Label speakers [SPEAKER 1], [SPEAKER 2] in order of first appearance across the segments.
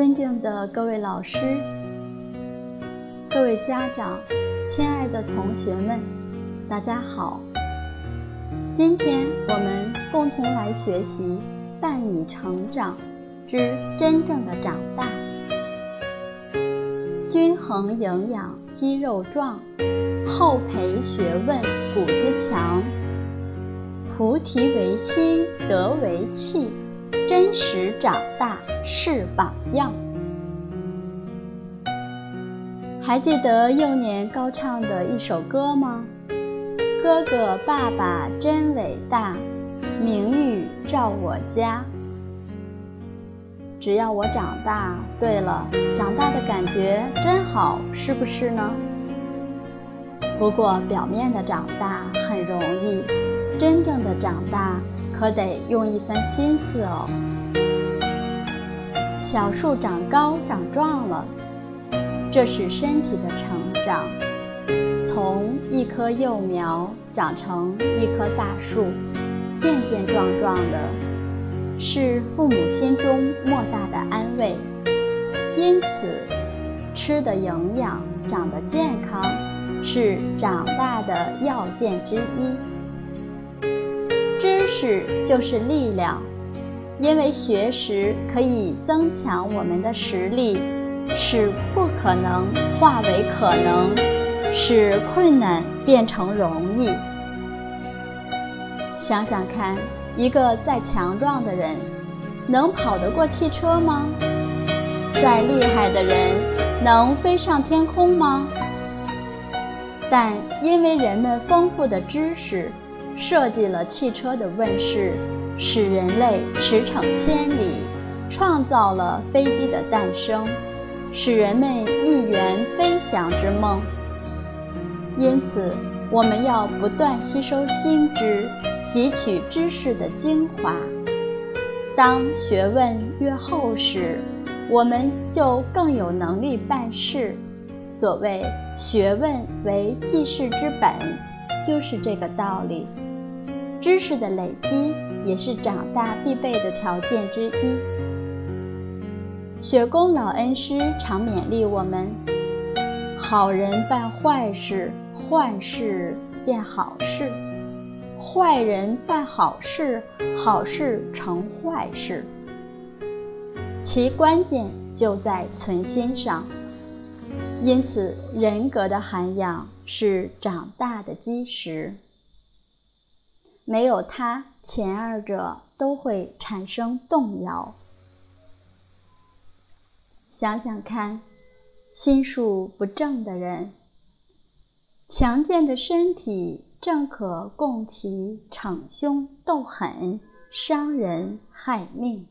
[SPEAKER 1] 尊敬的各位老师、各位家长、亲爱的同学们，大家好！今天我们共同来学习《伴你成长之真正的长大》。均衡营养，肌肉壮；厚培学问，骨子强。菩提为心，德为气，真实长大是榜样。还记得幼年高唱的一首歌吗？哥哥爸爸真伟大，名誉照我家。只要我长大，对了，长大的感觉真好，是不是呢？不过表面的长大很容易。真正的长大，可得用一番心思哦。小树长高长壮了，这是身体的成长，从一棵幼苗长成一棵大树，健健壮壮的，是父母心中莫大的安慰。因此，吃的营养，长得健康，是长大的要件之一。知识就是力量，因为学识可以增强我们的实力，使不可能化为可能，使困难变成容易。想想看，一个再强壮的人，能跑得过汽车吗？再厉害的人，能飞上天空吗？但因为人们丰富的知识。设计了汽车的问世，使人类驰骋千里；创造了飞机的诞生，使人们一圆飞翔之梦。因此，我们要不断吸收新知，汲取知识的精华。当学问越厚实，我们就更有能力办事。所谓“学问为济世之本”，就是这个道理。知识的累积也是长大必备的条件之一。雪宫老恩师常勉励我们：好人办坏事，坏事变好事；坏人办好事，好事成坏事。其关键就在存心上。因此，人格的涵养是长大的基石。没有它，前二者都会产生动摇。想想看，心术不正的人，强健的身体正可供其逞凶斗狠，伤人害命；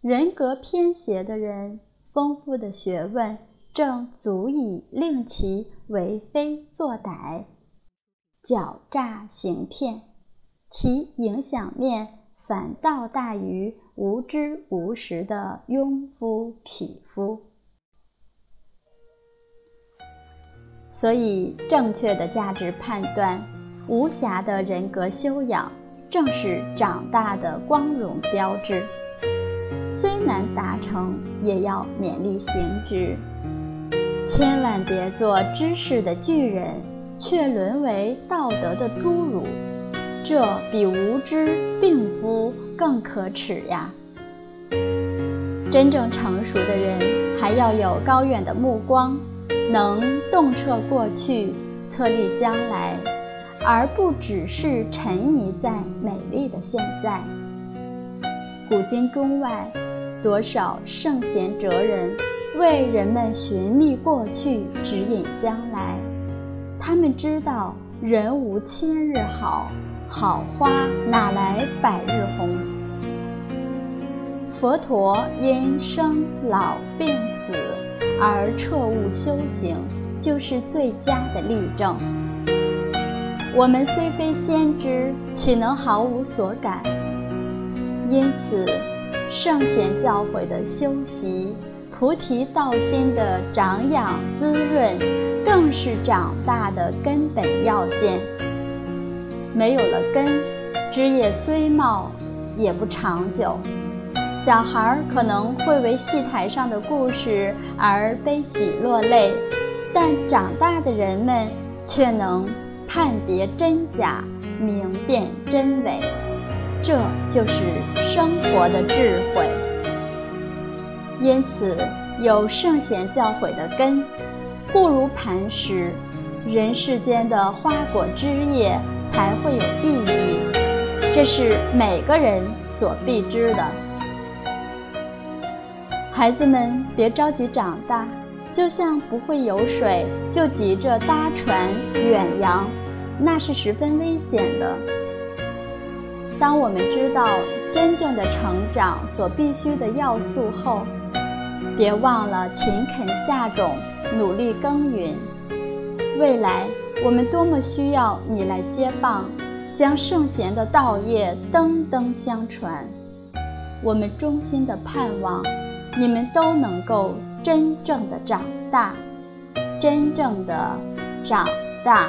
[SPEAKER 1] 人格偏邪的人，丰富的学问正足以令其为非作歹。狡诈行骗，其影响面反倒大于无知无识的庸夫匹夫。所以，正确的价值判断，无瑕的人格修养，正是长大的光荣标志。虽难达成，也要勉力行之。千万别做知识的巨人。却沦为道德的侏儒，这比无知病夫更可耻呀！真正成熟的人，还要有高远的目光，能洞彻过去，测立将来，而不只是沉溺在美丽的现在。古今中外，多少圣贤哲人为人们寻觅过去，指引将来。他们知道人无千日好，好花哪来百日红？佛陀因生老病死而彻悟修行，就是最佳的例证。我们虽非先知，岂能毫无所感？因此，圣贤教诲的修习。菩提道心的长养滋润，更是长大的根本要件。没有了根，枝叶虽茂，也不长久。小孩可能会为戏台上的故事而悲喜落泪，但长大的人们却能判别真假，明辨真伪。这就是生活的智慧。因此，有圣贤教诲的根，固如磐石，人世间的花果枝叶才会有意义。这是每个人所必知的。孩子们，别着急长大，就像不会游水就急着搭船远洋，那是十分危险的。当我们知道真正的成长所必须的要素后，别忘了勤恳下种，努力耕耘。未来我们多么需要你来接棒，将圣贤的道业登登相传。我们衷心的盼望。你们都能够真正的长大，真正的长大。